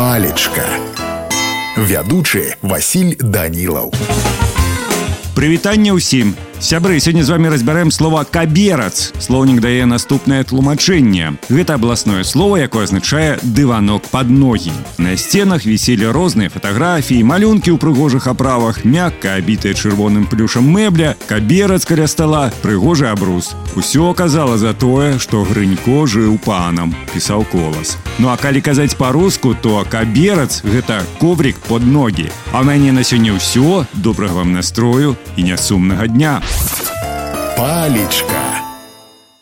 палечка вядучы Васіль данілаў прывітанне ўсім Сябры сёння з вами разбярэм слова каберац слоўнік дае наступнае тлумачэнне гэта абласное слово якое азначае дыванок под ногі на сценах віселі розныя фатаграфіі малюнкі ў прыгожых аправах мякка абітая чырвоным плюшам мэбля каберац каля стола прыгожы абрус усё казала за тое што грынько жыў панам пісаў колас ну а калі казаць по-руску то каберац гэта коврик под ногі а мяне на сёння ўсё добрага вам настрою і нясумнага дня палечка